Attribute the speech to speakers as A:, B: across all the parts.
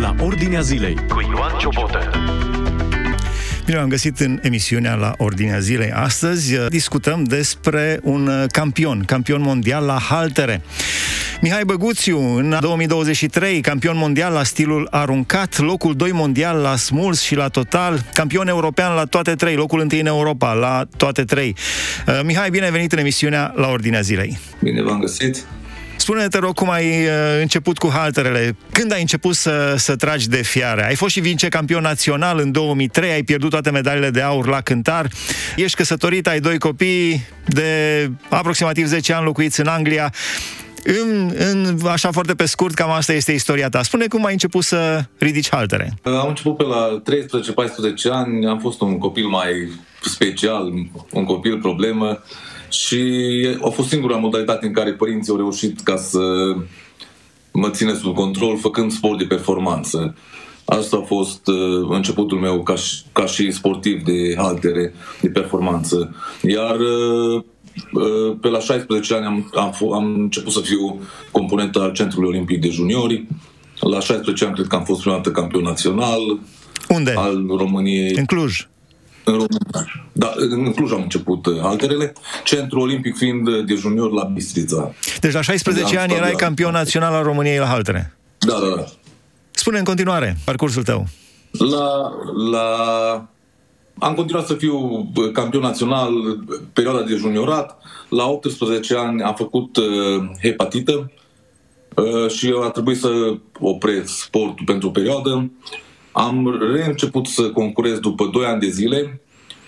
A: La Ordinea Zilei cu Ioan Ciobotă.
B: Bine am găsit în emisiunea la Ordinea Zilei. Astăzi uh, discutăm despre un uh, campion, campion mondial la haltere. Mihai Băguțiu, în 2023, campion mondial la stilul aruncat, locul 2 mondial la smuls și la total, campion european la toate trei, locul 1 în Europa la toate trei. Uh, Mihai, bine venit în emisiunea la Ordinea Zilei.
C: Bine v-am găsit.
B: Spune-ne, te rog, cum ai uh, început cu halterele? Când ai început să, să tragi de fiare? Ai fost și vice-campion național în 2003, ai pierdut toate medalele de aur la cântar, ești căsătorit, ai doi copii de aproximativ 10 ani locuiți în Anglia. În, în, așa foarte pe scurt, cam asta este istoria ta. Spune cum ai început să ridici haltere.
C: Am început pe la 13-14 ani, am fost un copil mai special, un copil problemă și a fost singura modalitate în care părinții au reușit ca să mă ține sub control făcând sport de performanță. Asta a fost uh, începutul meu ca și, ca și sportiv de haltere, de performanță. Iar uh, uh, pe la 16 ani am, am, am început să fiu component al Centrului Olimpic de Juniori. La 16 ani cred că am fost prima dată campion național.
B: Unde?
C: Al României.
B: În Cluj.
C: În România. Da, în Cluj am început uh, alterele, centrul olimpic fiind uh, de junior la Bistrița.
B: Deci la 16 ani erai campion național al României la haltere.
C: Da, da, da.
B: Spune în continuare parcursul tău.
C: La, la... Am continuat să fiu uh, campion național perioada de juniorat. La 18 ani am făcut uh, hepatită uh, și a trebuit să opresc sportul pentru o perioadă. Am reînceput să concurez după 2 ani de zile,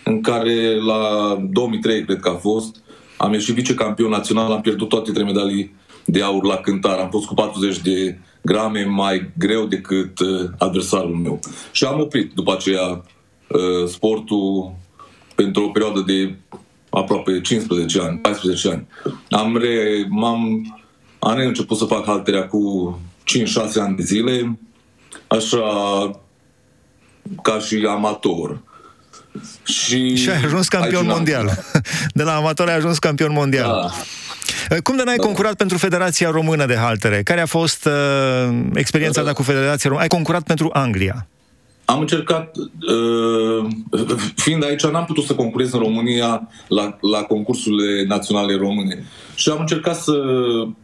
C: în care la 2003, cred că a fost, am ieșit vicecampion național, am pierdut toate trei medalii de aur la cântar. Am fost cu 40 de grame mai greu decât uh, adversarul meu. Și am oprit după aceea uh, sportul pentru o perioadă de aproape 15 ani, 14 ani. Am, re, m-am, am reînceput să fac halterea cu 5-6 ani de zile, așa ca și amator.
B: Și, și ai ajuns campion mondial. De la amator ai ajuns campion mondial. Da. Cum de n-ai da. concurat pentru Federația Română de Haltere? Care a fost uh, experiența da. ta cu Federația Română? Ai concurat pentru Anglia.
C: Am încercat, uh, fiind aici, n-am putut să concurez în România la, la concursurile naționale române. Și am încercat să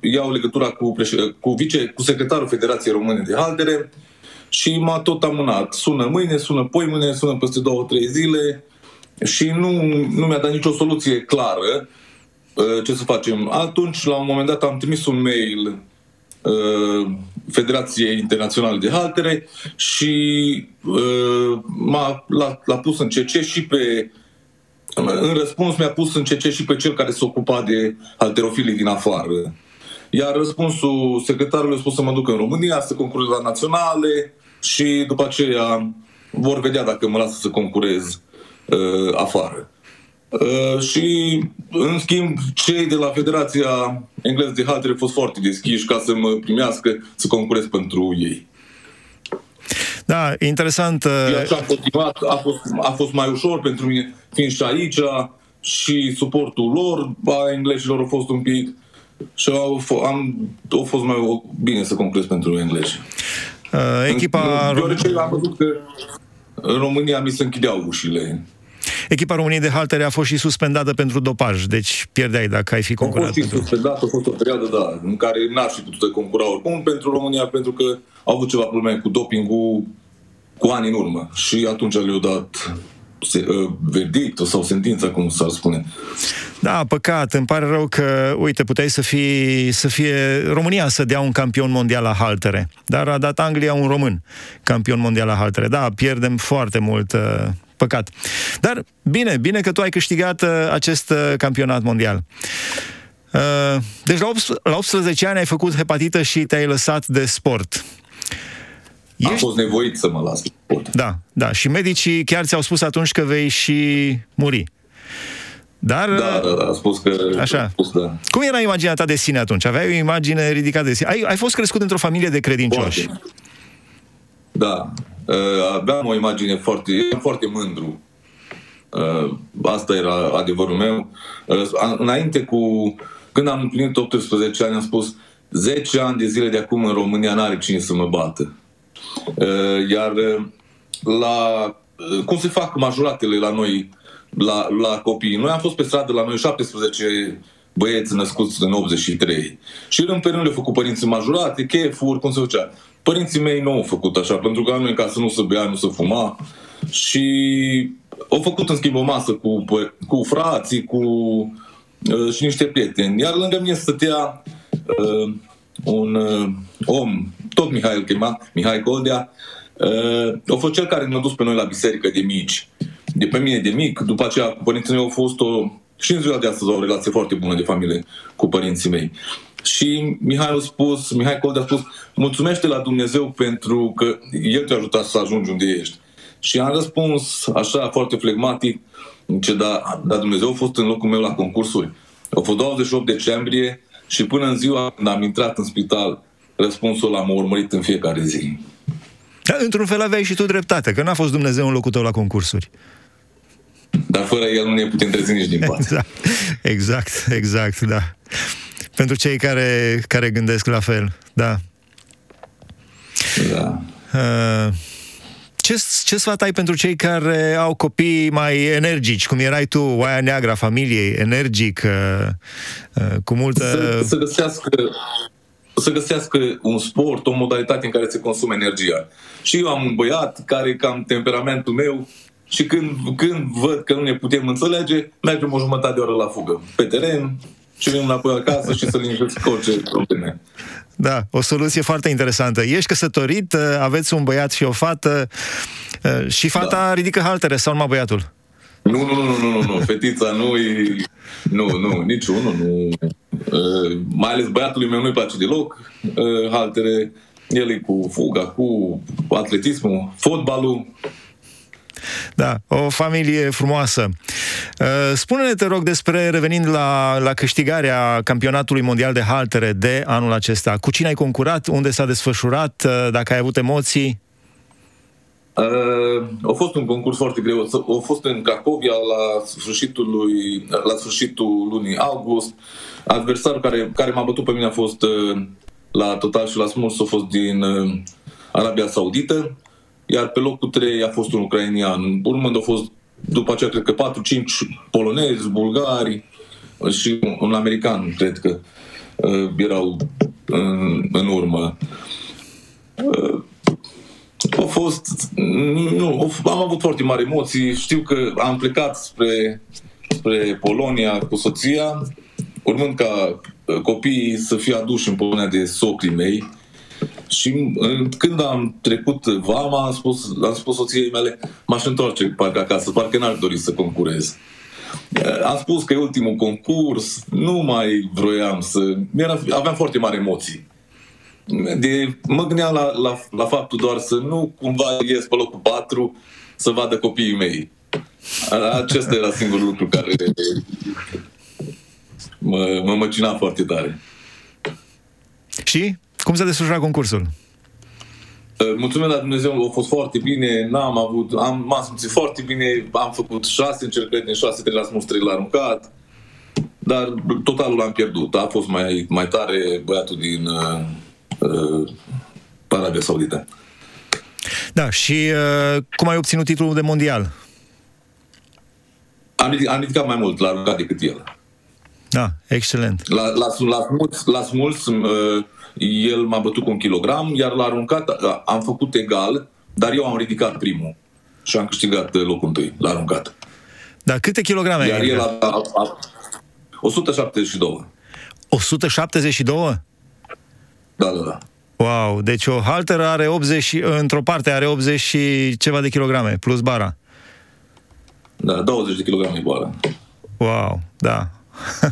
C: iau legătura cu, cu, vice, cu secretarul Federației Române de Haltere, și m-a tot amânat. Sună mâine, sună poi mâine, sună peste două, trei zile și nu, nu mi-a dat nicio soluție clară uh, ce să facem. Atunci, la un moment dat, am trimis un mail uh, Federației Internaționale de Haltere și uh, m-a, l-a, l-a pus în CC și pe în răspuns mi-a pus în CC și pe cel care se ocupa de halterofilii din afară. Iar răspunsul secretarului a spus să mă duc în România, să concurez la naționale și după aceea vor vedea dacă mă lasă să concurez uh, afară. Uh, și, în schimb, cei de la Federația Engleză de Haltere au fost foarte deschiși ca să mă primească să concurez pentru ei.
B: Da, interesant. Uh...
C: Și așa am continuat, a fost, a fost mai ușor pentru mine, fiind și aici, și suportul lor, a englezilor a fost un pic, și au, am, au fost mai bine să concurez pentru englezi.
B: Uh, echipa...
C: Deoarece am văzut că în România mi se închideau ușile.
B: Echipa României de haltere a fost și suspendată pentru dopaj, deci pierdeai dacă ai fi concurat. A
C: fost și pentru... suspendată, a fost o perioadă, da, în care n-aș fi putut să concura oricum pentru România, pentru că au avut ceva probleme cu dopingul cu ani în urmă și atunci le-au dat Uh, verdict sau sentința, cum s-ar spune.
B: Da, păcat, îmi pare rău că, uite, puteai să, fie, să fie România să dea un campion mondial la haltere, dar a dat Anglia un român campion mondial la haltere. Da, pierdem foarte mult, uh, păcat. Dar bine, bine că tu ai câștigat uh, acest campionat mondial. Deci la 18 ani ai făcut hepatită și te-ai lăsat de sport.
C: Ești... Am fost nevoit să mă las.
B: Da, da. Și medicii chiar ți-au spus atunci că vei și muri. Dar...
C: Da, da, da, a spus că...
B: Așa.
C: A spus, da.
B: Cum era imaginea ta de sine atunci? Aveai o imagine ridicată de sine? Ai, ai fost crescut într-o familie de credincioși. Foarte.
C: Da. Uh, aveam o imagine foarte... Eram foarte mândru. Uh, asta era adevărul meu. Uh, înainte cu... Când am împlinit 18 ani, am spus 10 ani de zile de acum în România n-are cine să mă bată. Uh, Iar uh, la uh, cum se fac majoratele la noi, la, la copii. Noi am fost pe stradă la noi 17 băieți născuți în 83. Și rând pe rând le-au făcut părinții majorate, chefuri, cum se făcea. Părinții mei nu au făcut așa, pentru că noi ca să nu se bea, nu se fuma. Și au făcut în schimb o masă cu, cu frații, cu uh, și niște prieteni. Iar lângă mine stătea uh, un uh, om, tot Mihai îl chema, Mihai Coldea, uh, a fost cel care ne-a dus pe noi la biserică de mici. De pe mine de mic, după aceea cu părinții mei au fost o și în ziua de astăzi au o relație foarte bună de familie cu părinții mei. Și Mihai a spus, Mihai Coldea a spus, mulțumește la Dumnezeu pentru că El te-a ajutat să ajungi unde ești. Și am răspuns așa foarte flegmatic, ce da, da Dumnezeu a fost în locul meu la concursuri. A fost 28 decembrie și până în ziua când am intrat în spital, răspunsul l-am urmărit în fiecare zi.
B: Da, într-un fel aveai și tu dreptate, că n-a fost Dumnezeu în locul tău la concursuri.
C: Dar fără el nu ne putem trezi nici din față.
B: Exact, exact, exact, da. Pentru cei care, care gândesc la fel, da.
C: Da.
B: Uh, ce, ce sfat ai pentru cei care au copii mai energici, cum erai tu, oaia neagră a familiei, energic, uh, uh, cu multă...
C: Să, să găsească să găsească un sport, o modalitate în care se consumă energia. Și eu am un băiat care cam temperamentul meu și când, când văd că nu ne putem înțelege, mergem o jumătate de oră la fugă pe teren și venim înapoi acasă și să liniștesc orice probleme.
B: Da, o soluție foarte interesantă. Ești căsătorit, aveți un băiat și o fată și fata da. ridică haltere sau numai băiatul?
C: Nu, nu, nu, nu, nu, nu. fetița nu e... Nu, nu, niciunul, nu. Uh, mai ales băiatului meu nu-i place deloc uh, haltere. El e cu fuga, cu atletismul, fotbalul.
B: Da, o familie frumoasă. Uh, spune-ne, te rog, despre, revenind la, la câștigarea campionatului mondial de haltere de anul acesta. Cu cine ai concurat? Unde s-a desfășurat? Uh, dacă ai avut emoții?
C: Uh, a fost un concurs foarte greu. A fost în Cracovia la sfârșitul, lui, la sfârșitul lunii august. Adversarul care, care m-a bătut pe mine a fost uh, la total și la smuls a fost din uh, Arabia Saudită, iar pe locul 3 a fost un ucrainian. Urmând a fost după aceea, cred că 4-5 polonezi, bulgari și un american, cred că uh, erau în, în urmă. Uh, a fost, nu, am avut foarte mari emoții. Știu că am plecat spre, spre Polonia cu soția, urmând ca uh, copiii să fie aduși în Polonia de socrii mei. Și când am trecut vama, am spus, am spus soției mele, m-aș întoarce parcă acasă, parcă n-ar dori să concurez. Uh, am spus că e ultimul concurs, nu mai vroiam să... Aveam foarte mari emoții de, mă gândeam la, la, la faptul doar să nu cumva ies pe locul 4 să vadă copiii mei. Acesta era singurul lucru care mă, mă măcina foarte tare.
B: Și? Cum s-a desfășurat concursul?
C: Uh, mulțumesc la Dumnezeu, a fost foarte bine, n-am avut, am, m-am simțit foarte bine, am făcut șase încercări din șase, trei la smus, trei la aruncat, dar totalul l-am pierdut. A fost mai, mai tare băiatul din, uh, uh, Arabia Saudită.
B: Da, și uh, cum ai obținut titlul de mondial?
C: Am ridicat, am ridicat mai mult la aruncat decât el.
B: Da, excelent.
C: La, la, la, smuls, la smuls uh, el m-a bătut cu un kilogram, iar la aruncat uh, am făcut egal, dar eu am ridicat primul și am câștigat uh, locul întâi la aruncat.
B: Da, câte kilograme
C: Iar el a, a, a 172.
B: 172?
C: Da, da, da.
B: Wow, deci o halteră are 80, într-o parte are 80 și ceva de kilograme, plus bara.
C: Da, 20 de kilograme bara.
B: Wow, da.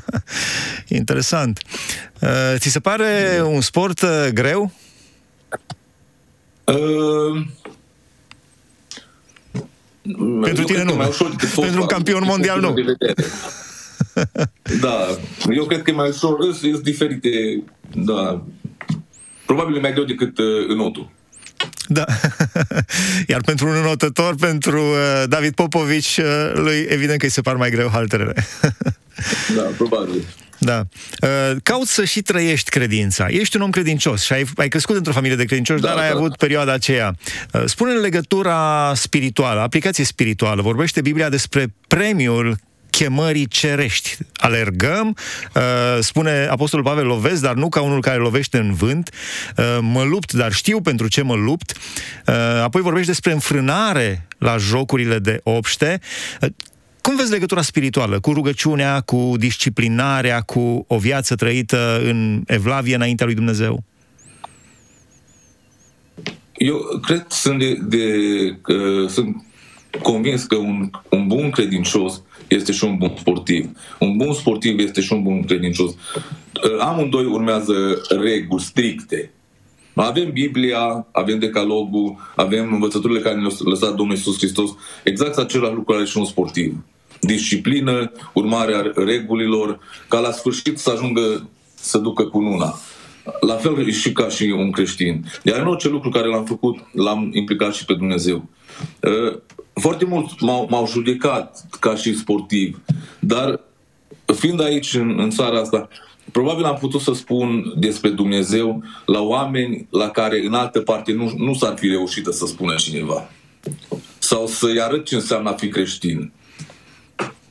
B: Interesant. Uh, ți se pare un sport uh, greu?
C: Uh,
B: Pentru tine nu. Mai ușor Pentru un campion mondial nu.
C: da, eu cred că e mai ușor, sunt diferite, da, probabil e mai greu decât uh, înotul.
B: Da. Iar pentru un înotător, pentru uh, David Popovici, uh, lui evident că îi se par mai greu halterele.
C: Da, probabil.
B: Da. Uh, cauți să și trăiești credința. Ești un om credincios și ai, ai crescut într-o familie de credincioși, da, dar ai da. avut perioada aceea. Uh, spune în legătura spirituală, aplicație spirituală. Vorbește Biblia despre premiul chemării cerești. Alergăm, uh, spune Apostolul Pavel, lovesc, dar nu ca unul care lovește în vânt, uh, mă lupt, dar știu pentru ce mă lupt. Uh, apoi vorbești despre înfrânare la jocurile de obște. Cum vezi legătura spirituală cu rugăciunea, cu disciplinarea, cu o viață trăită în evlavie înaintea lui Dumnezeu?
C: Eu cred, sunt, de, de, uh, sunt convins că un, un bun credincios este și un bun sportiv. Un bun sportiv este și un bun credincios. Uh, amândoi urmează reguli stricte. Avem Biblia, avem Decalogul, avem învățăturile care ne-a lăsat Domnul Iisus Hristos. Exact același lucru are și un sportiv. Disciplină, urmarea regulilor, ca la sfârșit să ajungă să ducă cu una. La fel și ca și un creștin. Iar în orice lucru care l-am făcut, l-am implicat și pe Dumnezeu. Uh, foarte mult m-au, m-au judecat ca și sportiv, dar fiind aici în, în țara asta, probabil am putut să spun despre Dumnezeu la oameni la care în altă parte nu, nu s-ar fi reușit să spună cineva. Sau să-i arăt ce înseamnă a fi creștin.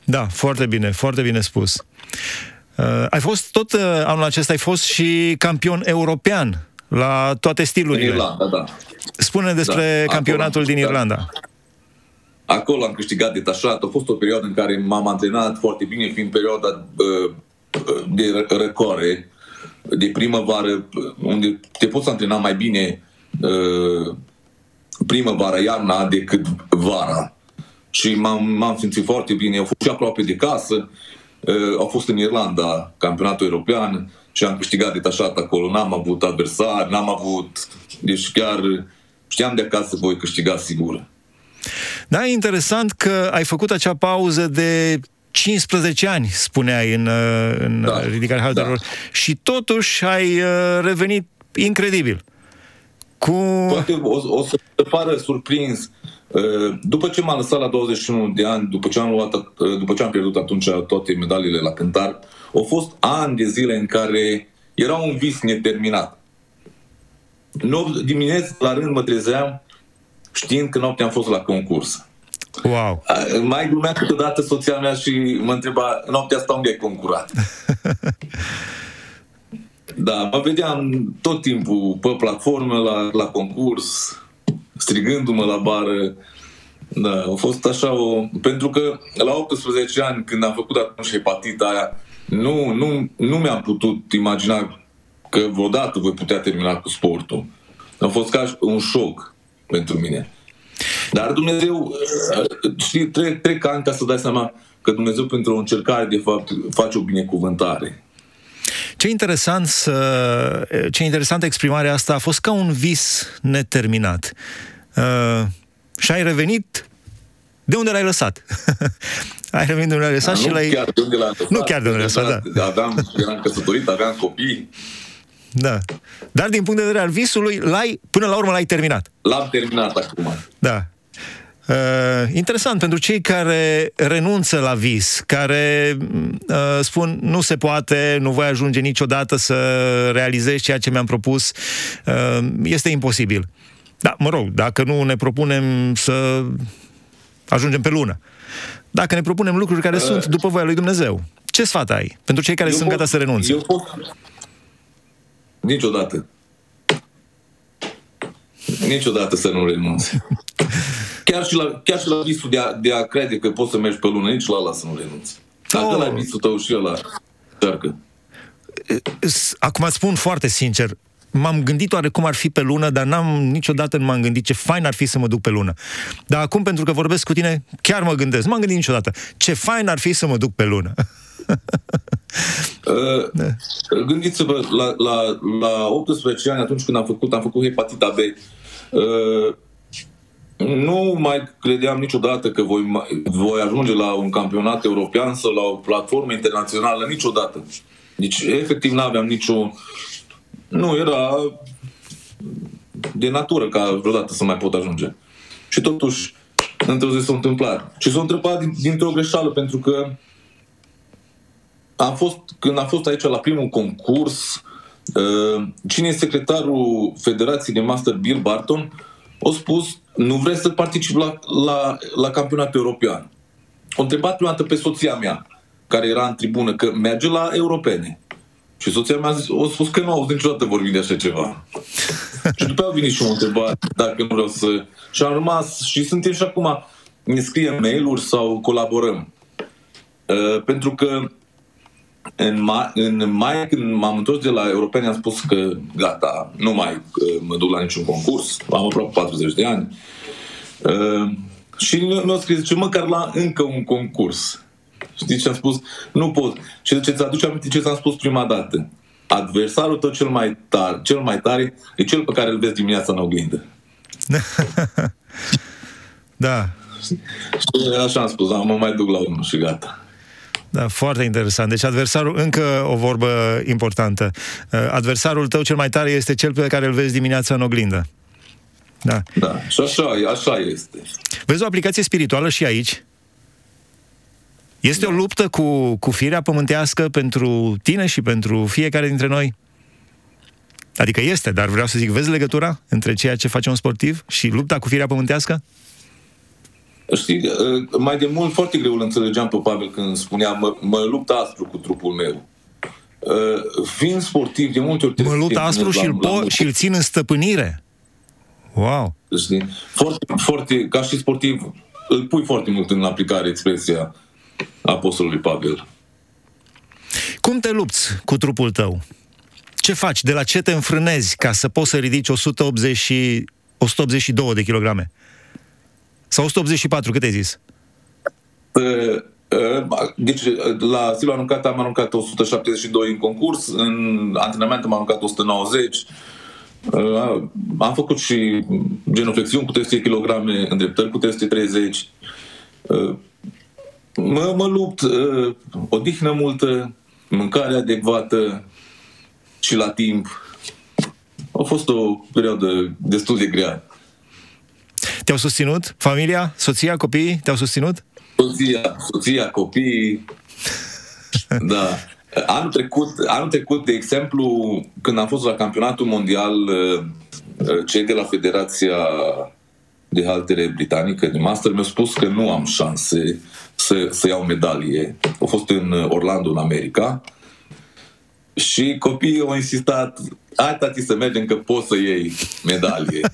B: Da, foarte bine, foarte bine spus. Uh, ai fost tot uh, anul acesta, ai fost și campion european la toate stilurile.
C: În Irlanda, da.
B: Spune despre da, campionatul din Irlanda.
C: Acolo am câștigat detașat. A fost o perioadă în care m-am antrenat foarte bine, fiind perioada uh, de răcoare, de primăvară, unde te poți antrena mai bine uh, primăvara, iarna decât vara. Și m-am, m-am simțit foarte bine. Au fost și aproape de casă. Uh, au fost în Irlanda, campionatul european, și am câștigat detașat acolo. N-am avut adversari, n-am avut... Deci chiar știam de acasă voi câștiga sigur.
B: Da, e interesant că ai făcut acea pauză de 15 ani, spuneai în, uh, în da, ridicarea halterilor, da. și totuși ai uh, revenit incredibil. Cu...
C: Poate o, o să te pară surprins. Uh, după ce m-am lăsat la 21 de ani, după ce am, luat, după ce am pierdut atunci toate medaliile la cântar, au fost ani de zile în care era un vis neterminat. Nu dimineața la rând mă trezeam știind că noaptea am fost la concurs.
B: Wow.
C: Mai glumea câteodată soția mea și mă întreba, noaptea asta unde ai concurat? da, mă vedeam tot timpul pe platformă, la, la concurs, strigându-mă la bară. Da, a fost așa o... Pentru că la 18 ani, când am făcut atunci hepatita aia, nu, nu, nu mi-am putut imagina că vreodată voi putea termina cu sportul. A fost ca un șoc pentru mine. Dar Dumnezeu, știi, trec, trec ani ca să dai seama că Dumnezeu pentru o încercare, de fapt, face o binecuvântare.
B: Ce interesant, să, ce interesantă exprimarea asta a fost ca un vis neterminat. Uh, și ai revenit de unde l-ai lăsat. ai revenit de unde l-ai lăsat da, și
C: nu
B: l-ai...
C: Chiar de unde l-ai lăsat.
B: Nu chiar de unde l-ai lăsat,
C: da. Aveam, eram căsătorit, aveam copii.
B: Da. Dar din punct de vedere al visului, l-ai, până la urmă l-ai terminat.
C: L-am terminat acum.
B: Da. Uh, interesant pentru cei care renunță la vis, care uh, spun nu se poate, nu voi ajunge niciodată să realizez ceea ce mi-am propus, uh, este imposibil. Da, mă rog, dacă nu ne propunem să ajungem pe lună, dacă ne propunem lucruri care uh, sunt după voia lui Dumnezeu, ce sfat ai pentru cei care sunt pot, gata să renunțe?
C: Eu pot, Niciodată. Niciodată să nu renunți. Chiar și la, chiar și la visul de a, de a crede că poți să mergi pe lună, nici la ăla să nu renunți. Dacă oh. la visul tău și ăla încearcă.
B: Acum îți spun foarte sincer, m-am gândit oare cum ar fi pe lună, dar n-am niciodată nu m-am gândit ce fain ar fi să mă duc pe lună. Dar acum, pentru că vorbesc cu tine, chiar mă gândesc. M-am gândit niciodată. Ce fain ar fi să mă duc pe lună.
C: uh, da. Gândiți-vă, la, la, la 18 ani, atunci când am făcut, am făcut hepatita B, uh, nu mai credeam niciodată că voi, voi ajunge la un campionat european sau la o platformă internațională, niciodată. Deci, efectiv, nu aveam nicio... Nu, era de natură ca vreodată să mai pot ajunge. Și totuși, într-o zi s-a întâmplat. Și s-a întâmplat dintr-o greșeală, pentru că am fost, când am fost aici la primul concurs, uh, cine e secretarul Federației de Master Bill Barton a spus nu vreți să particip la, la, la campionatul european. O întrebat prima dată pe soția mea, care era în tribună, că merge la europene. Și soția mea a, zis, a spus că nu au niciodată vorbit de așa ceva. și după aia a venit și o întrebat dacă nu vreau să... Și am rămas și suntem și acum, ne scrie mail-uri sau colaborăm. Uh, pentru că în mai, în mai, când m-am întors de la europeni, am spus că gata, nu mai uh, mă duc la niciun concurs, am aproape 40 de ani. Uh, și mi-au scris, zice, măcar la încă un concurs. Știți ce am spus? Nu pot. Și ce ți aduce aminte ce ți-am spus prima dată? Adversarul tău cel mai tare, cel mai tare e cel pe care îl vezi dimineața în oglindă.
B: da.
C: Și așa am spus, mă mai duc la unul și gata.
B: Da, foarte interesant. Deci adversarul, încă o vorbă importantă. Uh, adversarul tău cel mai tare este cel pe care îl vezi dimineața în oglindă.
C: Da. Da, și așa, așa este.
B: Vezi o aplicație spirituală și aici? Este da. o luptă cu, cu firea pământească pentru tine și pentru fiecare dintre noi? Adică este, dar vreau să zic, vezi legătura între ceea ce face un sportiv și lupta cu firea pământească?
C: Știi, ă, mai de mult foarte greu îl înțelegeam pe Pavel când spunea mă, mă lupt aspru cu trupul meu. Ă, fiind sportiv, de multe ori...
B: Mă lupt aspru și îl, po- și îl țin în stăpânire. Wow!
C: Știi? Foarte, foarte, ca și sportiv, îl pui foarte mult în aplicare expresia Apostolului Pavel.
B: Cum te lupți cu trupul tău? Ce faci? De la ce te înfrânezi ca să poți să ridici 180 și 182 de kilograme? Sau 184, cât ai zis?
C: Deci, la stilul aruncat am aruncat 172 în concurs, în antrenament am aruncat 190. Am făcut și genuflexiuni cu 300 kg, îndreptări cu 330. Mă, mă lupt, odihnă multă, mâncare adecvată și la timp. A fost o perioadă destul de grea.
B: Te-au susținut? Familia? Soția? Copiii? Te-au susținut?
C: Soția, soția copiii. da. Anul trecut, anul trecut, de exemplu, când am fost la campionatul mondial, uh, uh, cei de la Federația de haltere britanică de master mi-au spus că nu am șanse să, să iau medalie. Au fost în Orlando, în America, și copiii au insistat, hai tati să mergem că poți să iei medalie.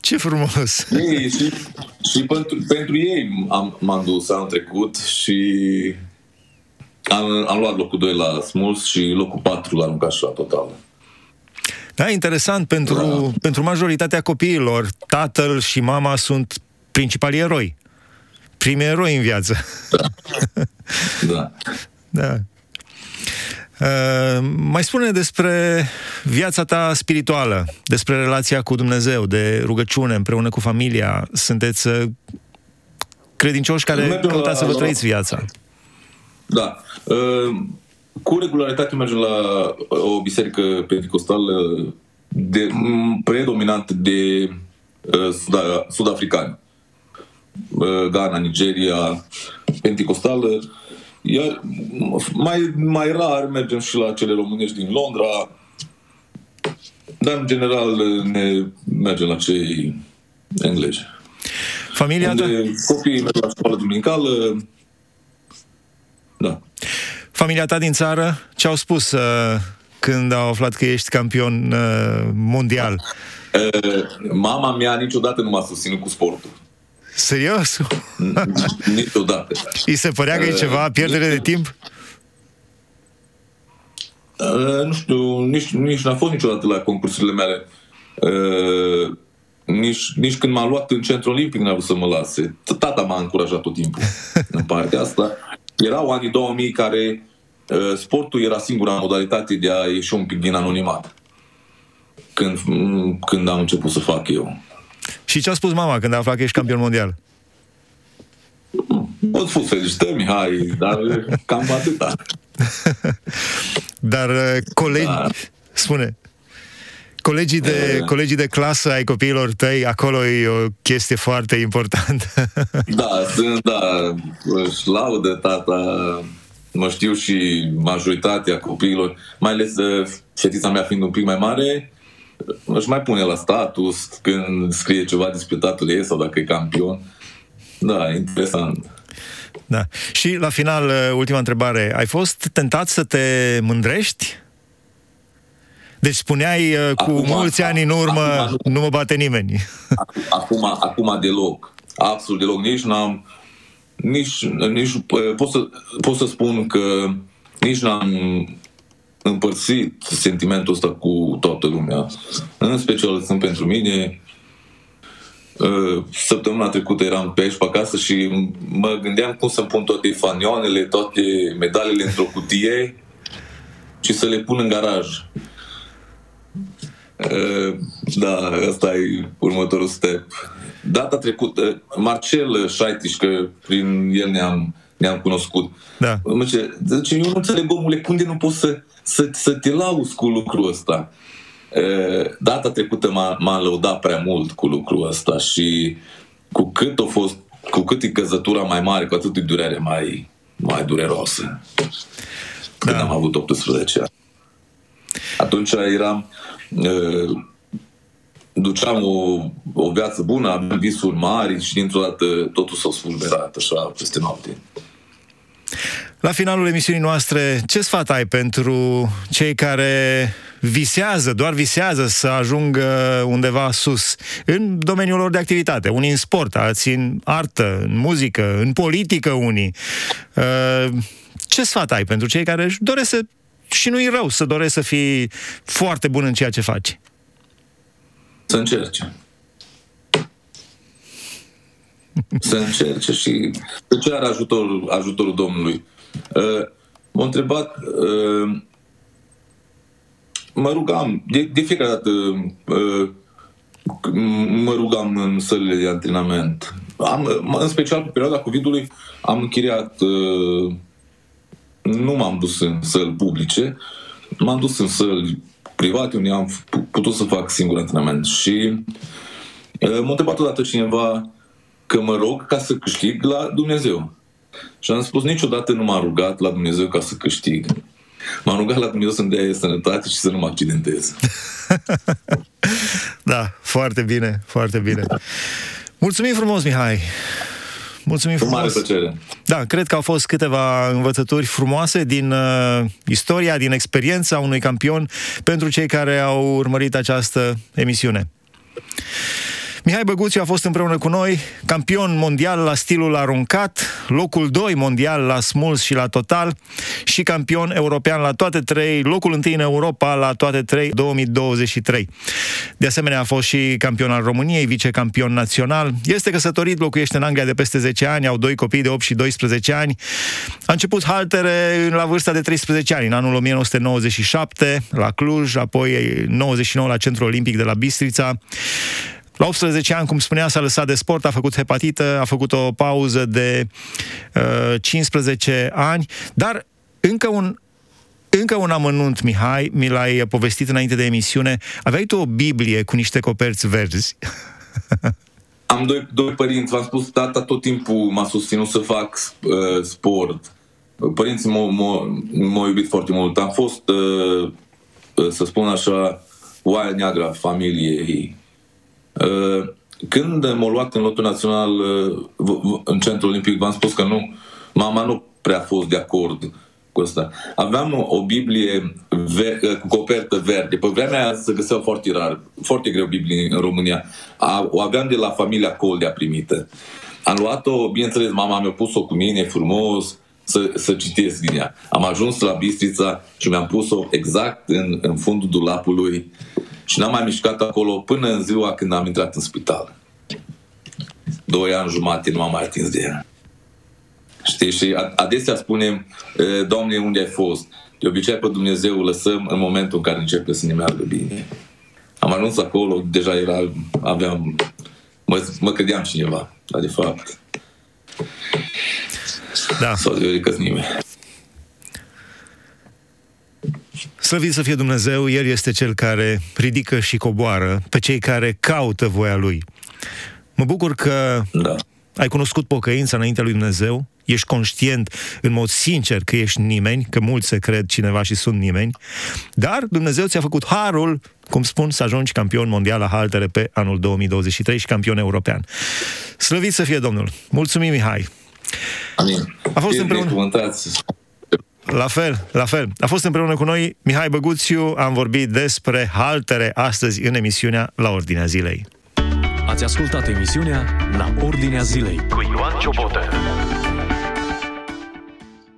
B: Ce frumos!
C: Ei, și, și pentru, pentru ei am, m-am dus anul trecut și am, am luat locul 2 la smuls și locul 4 la aruncat la total.
B: Da, interesant. Pentru, da. pentru majoritatea copiilor, tatăl și mama sunt principalii eroi. Primii eroi în viață.
C: Da. da.
B: da. Uh, mai spune despre viața ta spirituală, despre relația cu Dumnezeu, de rugăciune împreună cu familia. Sunteți uh, credincioși care mergem căutați să vă trăiți viața.
C: Da. Uh, cu regularitate mergem la o biserică pentecostală de, predominant de uh, sud-africani. Ghana, Nigeria, pentecostală iar mai, mai rar mergem și la cele românești din Londra, dar în general ne mergem la cei englezi.
B: Familia ta?
C: Copiii merg la școală duminicală. Da.
B: Familia ta din țară, ce au spus uh, când au aflat că ești campion uh, mondial?
C: Uh, mama mea niciodată nu m-a susținut cu sportul.
B: Serios?
C: Niciodată.
B: Îi se părea că e ceva pierdere de timp?
C: Uh, nu știu, nici, nici n-a fost niciodată la concursurile mele. Uh, nici, nici când m-a luat în centru olimpic n-a vrut să mă lase. Tata m-a încurajat tot timpul în partea asta. Erau anii 2000 care uh, sportul era singura modalitate de a ieși un pic din anonimat. Când, când am început să fac eu.
B: Și ce a spus mama când a aflat că ești campion mondial?
C: Pot spus felicitări, Mihai, dar cam atâta.
B: dar uh, colegi... Da. Spune. Colegii de, e... colegii de clasă ai copiilor tăi, acolo e o chestie foarte importantă.
C: da, sunt, da, își laudă tata mă știu și majoritatea copiilor, mai ales uh, fetița mea fiind un pic mai mare, își mai pune la status când scrie ceva despre tatăl ei sau dacă e campion. Da, interesant.
B: Da. Și la final, uh, ultima întrebare. Ai fost tentat să te mândrești? Deci spuneai uh, cu acum, mulți ani în urmă, acum, nu mă bate nimeni.
C: Acum, acum deloc. Absolut deloc. Nici n-am... Nici, nici pot, să, pot să spun că nici n-am împărțit sentimentul ăsta cu toată lumea. În special sunt pentru mine. Uh, săptămâna trecută eram pe aici pe acasă și mă gândeam cum să-mi pun toate fanioanele, toate medalele într-o cutie și să le pun în garaj. Uh, da, asta e următorul step. Data trecută, Marcel Șaitiș, că prin el ne-am, ne-am cunoscut. Da. Mă zice, zice, eu nu înțeleg, omule, cum de nu poți să, să, să te lauzi cu lucrul ăsta? Uh, data trecută m-a, m-a lăudat prea mult cu lucrul ăsta și cu cât a fost, cu cât e căzătura mai mare, cu atât e durerea mai, mai dureroasă. Când da. am avut 18 ani. Atunci eram duceam o, o viață bună, aveam visuri mari și dintr-o dată totul s-a spulberat așa peste noapte.
B: La finalul emisiunii noastre, ce sfat ai pentru cei care visează, doar visează să ajungă undeva sus în domeniul lor de activitate, unii în sport, alții în artă, în muzică, în politică unii. Ce sfat ai pentru cei care își doresc să și nu-i rău să dorești să fii foarte bun în ceea ce faci.
C: Să încerce. să încerce și de ce are ajutorul, ajutorul Domnului. Uh, m-a întrebat, uh, mă rugam, de, de fiecare dată uh, mă rugam în sălile de antrenament. Am, în special pe perioada COVID-ului am închiriat uh, nu m-am dus în săli publice, m-am dus în săli private unde am putut să fac singur antrenament. Și uh, m-a întrebat odată cineva că mă rog ca să câștig la Dumnezeu. Și am spus, niciodată nu m-am rugat la Dumnezeu ca să câștig. M-am rugat la Dumnezeu să-mi dea sănătate și să nu mă accidentez.
B: da, foarte bine, foarte bine. Mulțumim frumos, Mihai! Mulțumim frumos.
C: mare plăcere.
B: Da, cred că au fost câteva învățături frumoase din uh, istoria, din experiența unui campion pentru cei care au urmărit această emisiune. Mihai Băguțiu a fost împreună cu noi campion mondial la stilul aruncat, locul 2 mondial la smuls și la total și campion european la toate trei, locul 1 în Europa la toate trei 2023. De asemenea a fost și campion al României, vicecampion național. Este căsătorit, locuiește în Anglia de peste 10 ani, au doi copii de 8 și 12 ani. A început haltere la vârsta de 13 ani, în anul 1997 la Cluj, apoi 99 la Centrul Olimpic de la Bistrița. La 18 ani, cum spunea, s-a lăsat de sport, a făcut hepatită, a făcut o pauză de uh, 15 ani, dar încă un încă un amănunt, Mihai, mi l-ai povestit înainte de emisiune. Aveai tu o Biblie cu niște coperți verzi.
C: Am doi, doi părinți, v-am spus, tata tot timpul m-a susținut să fac uh, sport. Părinții m-au, m-au, m-au iubit foarte mult. Am fost, uh, uh să spun așa, oaia neagră a familiei Uh, când m-a luat în lotul național uh, în centrul olimpic, v-am spus că nu, mama nu prea a fost de acord cu asta. Aveam o Biblie ver- uh, cu copertă verde. Pe vremea aia se găseau foarte rar, foarte greu Biblie în România. A, o aveam de la familia Coldea primită. Am luat-o, bineînțeles, mama mi-a pus-o cu mine frumos, să, să citesc din ea. Am ajuns la Bistrița și mi-am pus-o exact în, în fundul dulapului și n-am mai mișcat acolo până în ziua când am intrat în spital. Doi ani jumate nu m-am mai atins de ea. Știi? Și adesea spunem, Doamne, unde ai fost? De obicei pe Dumnezeu lăsăm în momentul în care începe să ne meargă bine. Am ajuns acolo, deja era, aveam, mă, mă credeam cineva, dar de fapt
B: da.
C: s-a nimeni.
B: Slăvit să fie Dumnezeu, El este Cel care ridică și coboară pe cei care caută voia Lui. Mă bucur că
C: da.
B: ai cunoscut pocăința înaintea lui Dumnezeu, ești conștient în mod sincer că ești nimeni, că mulți se cred cineva și sunt nimeni, dar Dumnezeu ți-a făcut harul, cum spun, să ajungi campion mondial la haltere pe anul 2023 și campion european. Slăvit să fie Domnul! Mulțumim, Mihai!
C: Amin.
B: A fost împreună... La fel, la fel. A fost împreună cu noi Mihai Băguțiu, am vorbit despre haltere astăzi în emisiunea La Ordinea Zilei.
A: Ați ascultat emisiunea La Ordinea Zilei cu Ioan Ciobotă.